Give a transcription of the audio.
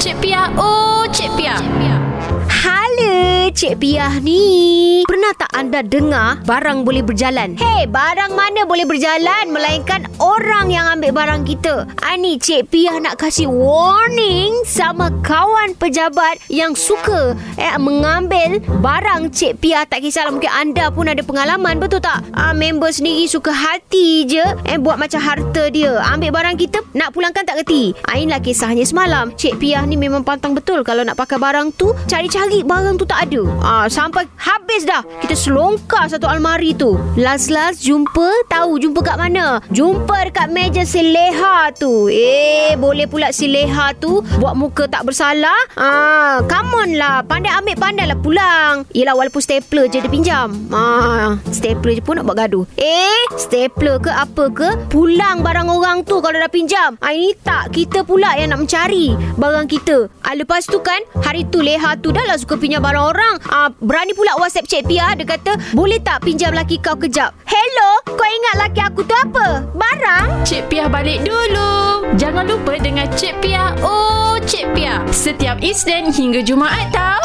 Pia. Oh, Cik Pia. Halo, Cik Piah ni. Anda dengar barang boleh berjalan? Hei, barang mana boleh berjalan melainkan orang yang ambil barang kita. Ani Cik Piah nak kasih warning sama kawan pejabat yang suka eh, mengambil barang Cik Piah. Tak kisahlah mungkin anda pun ada pengalaman, betul tak? Ah, member sendiri suka hati je eh, buat macam harta dia. Ambil barang kita, nak pulangkan tak kerti. Ah, inilah kisahnya semalam. Cik Piah ni memang pantang betul kalau nak pakai barang tu, cari-cari barang tu tak ada. Ah, sampai habis dah. Kita selongkar satu almari tu. Last-last jumpa, tahu jumpa kat mana? Jumpa dekat meja si Leha tu. Eh, boleh pula si Leha tu buat muka tak bersalah. Ah, come on lah. Pandai ambil pandai lah pulang. Yelah walaupun stapler je dia pinjam. Ah, stapler je pun nak buat gaduh. Eh, stapler ke apa ke? Pulang barang orang tu kalau dah pinjam. Ah, ini tak. Kita pula yang nak mencari barang kita. Ah, lepas tu kan, hari tu Leha tu dah lah suka pinjam barang orang. Ah, berani pula WhatsApp Cik Pia. Dia kata, boleh tak pinjam laki kau kejap? Hello, kau ingat laki aku tu apa? Barang? Cik Pia balik dulu. Jangan lupa dengan Cik Pia. Oh, Cik Pia. Setiap Isnin hingga Jumaat tau.